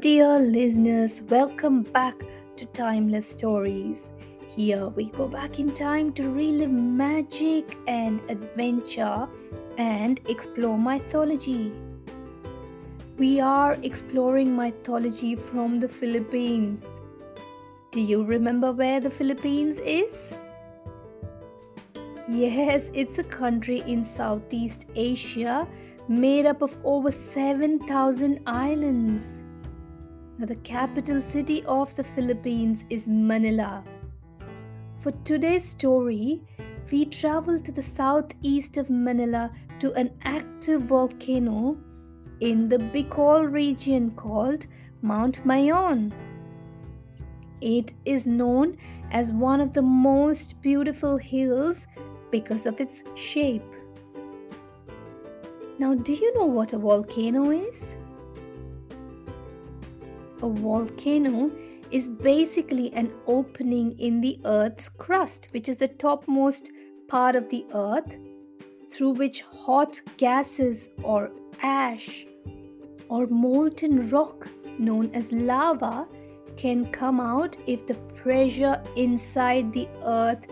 dear listeners, welcome back to Timeless Stories. Here we go back in time to relive magic and adventure and explore mythology. We are exploring mythology from the Philippines. Do you remember where the Philippines is? Yes, it's a country in Southeast Asia made up of over 7,000 islands. Now, the capital city of the Philippines is Manila. For today's story, we travel to the southeast of Manila to an active volcano in the Bicol region called Mount Mayon. It is known as one of the most beautiful hills because of its shape. Now, do you know what a volcano is? A volcano is basically an opening in the Earth's crust, which is the topmost part of the Earth, through which hot gases or ash or molten rock known as lava can come out if the pressure inside the Earth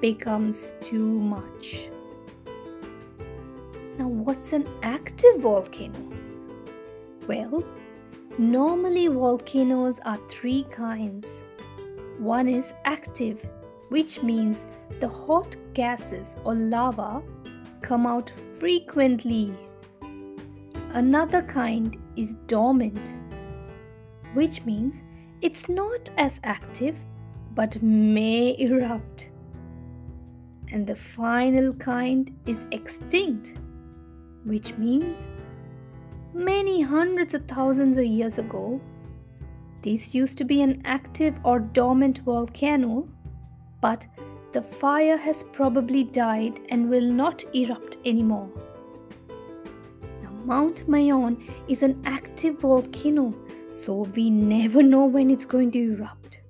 becomes too much. Now, what's an active volcano? Well, Normally, volcanoes are three kinds. One is active, which means the hot gases or lava come out frequently. Another kind is dormant, which means it's not as active but may erupt. And the final kind is extinct, which means many hundreds of thousands of years ago. This used to be an active or dormant volcano, but the fire has probably died and will not erupt anymore. Now, Mount Mayon is an active volcano, so we never know when it's going to erupt.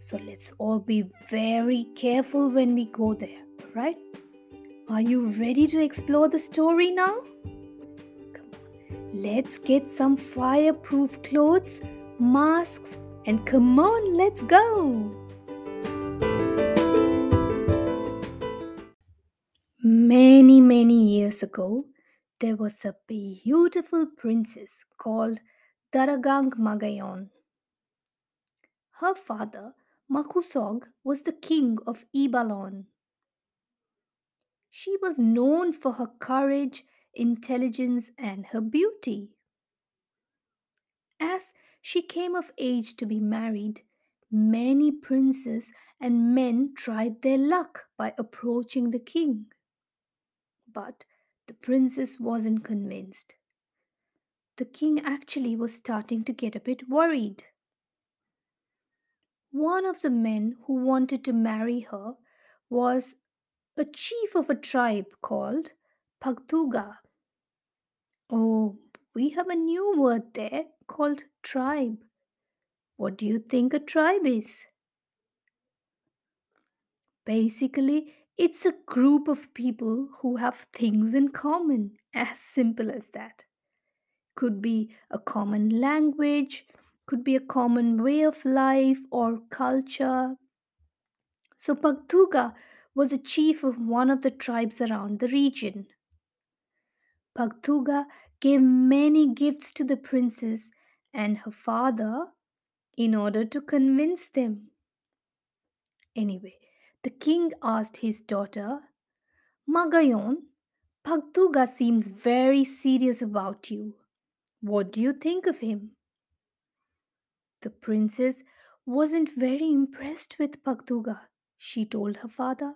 So let's all be very careful when we go there, right? Are you ready to explore the story now? Let's get some fireproof clothes, masks, and come on, let's go! Many, many years ago, there was a beautiful princess called Daragang Magayon. Her father, Makusog, was the king of Ibalon. She was known for her courage intelligence, and her beauty. As she came of age to be married, many princes and men tried their luck by approaching the king. But the princess wasn't convinced. The king actually was starting to get a bit worried. One of the men who wanted to marry her was a chief of a tribe called Pagtuga. Oh, we have a new word there called tribe. What do you think a tribe is? Basically, it's a group of people who have things in common, as simple as that. Could be a common language, could be a common way of life or culture. So, Pagtuga was a chief of one of the tribes around the region. Pagtuga gave many gifts to the princess and her father in order to convince them. Anyway, the king asked his daughter, Magayon, Pagtuga seems very serious about you. What do you think of him? The princess wasn't very impressed with Pagtuga, she told her father.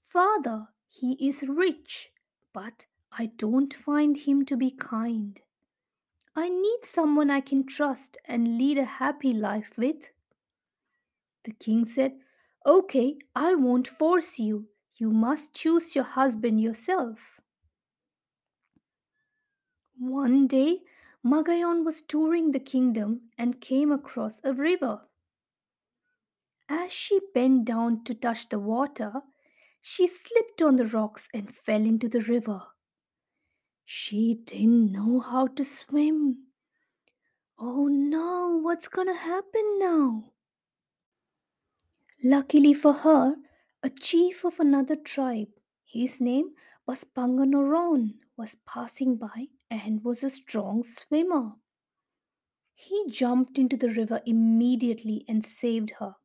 Father, he is rich, but I don't find him to be kind. I need someone I can trust and lead a happy life with. The king said, Okay, I won't force you. You must choose your husband yourself. One day, Magayon was touring the kingdom and came across a river. As she bent down to touch the water, she slipped on the rocks and fell into the river. She didn't know how to swim. Oh no, what's gonna happen now? Luckily for her, a chief of another tribe, his name was Panganoron, was passing by and was a strong swimmer. He jumped into the river immediately and saved her.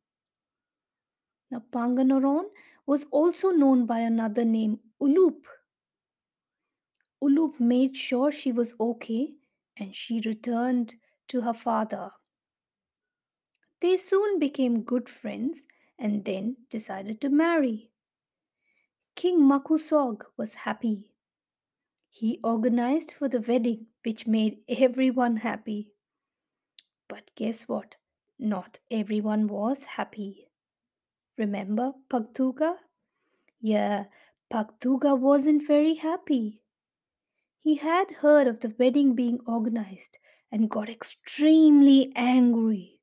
Now, Panganoron was also known by another name, Ulup. Ulup made sure she was okay and she returned to her father. They soon became good friends and then decided to marry. King Makusog was happy. He organized for the wedding, which made everyone happy. But guess what? Not everyone was happy. Remember Pagtuga? Yeah, Pagtuga wasn't very happy. He had heard of the wedding being organized and got extremely angry.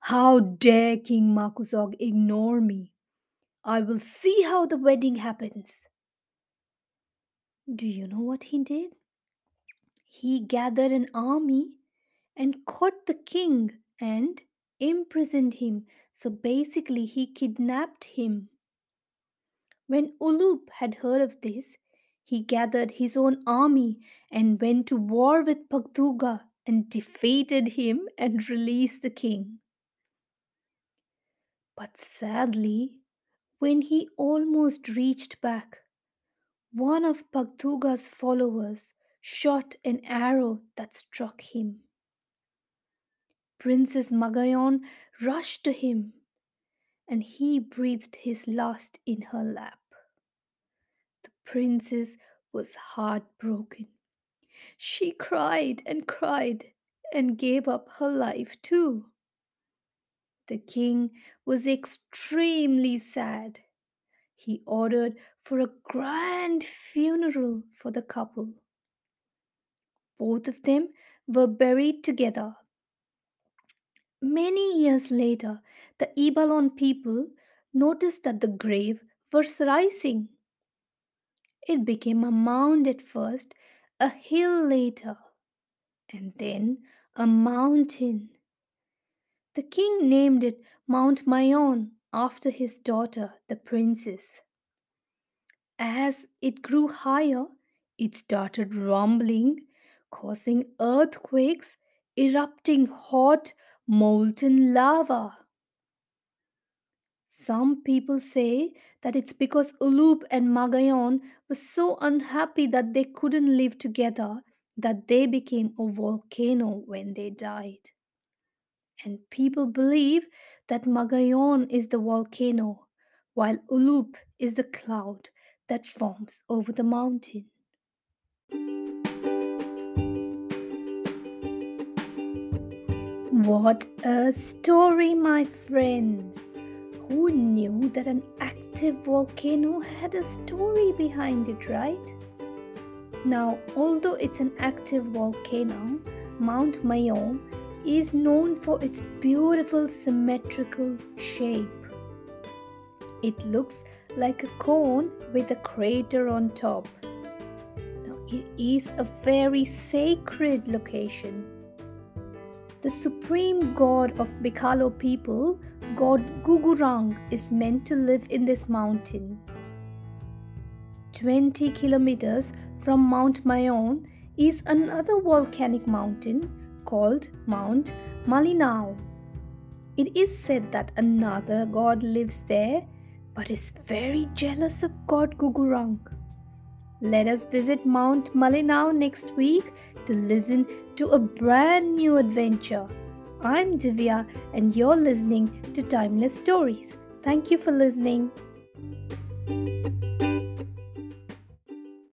How dare King Makusog ignore me? I will see how the wedding happens. Do you know what he did? He gathered an army and caught the king and imprisoned him. So basically, he kidnapped him. When Ulup had heard of this, he gathered his own army and went to war with Pagtuga and defeated him and released the king. But sadly, when he almost reached back, one of Pagtuga's followers shot an arrow that struck him. Princess Magayon rushed to him and he breathed his last in her lap. Princess was heartbroken. She cried and cried and gave up her life too. The king was extremely sad. He ordered for a grand funeral for the couple. Both of them were buried together Many years later, the Ibalon people noticed that the grave was rising. It became a mound at first, a hill later, and then a mountain. The king named it Mount Mayon after his daughter, the princess. As it grew higher, it started rumbling, causing earthquakes, erupting hot molten lava. Some people say that it's because Ulup and Magayon were so unhappy that they couldn't live together that they became a volcano when they died. And people believe that Magayon is the volcano, while Ulup is the cloud that forms over the mountain. What a story, my friends! Who knew that an active volcano had a story behind it, right? Now, although it's an active volcano, Mount Mayon is known for its beautiful symmetrical shape. It looks like a cone with a crater on top. Now, it is a very sacred location the supreme god of Bikalo people, god Gugurang, is meant to live in this mountain. 20 kilometers from Mount Mayon is another volcanic mountain called Mount Malinao. It is said that another god lives there but is very jealous of god Gugurang. Let us visit Mount Malinao next week to listen to a brand new adventure. I'm Divya, and you're listening to Timeless Stories. Thank you for listening.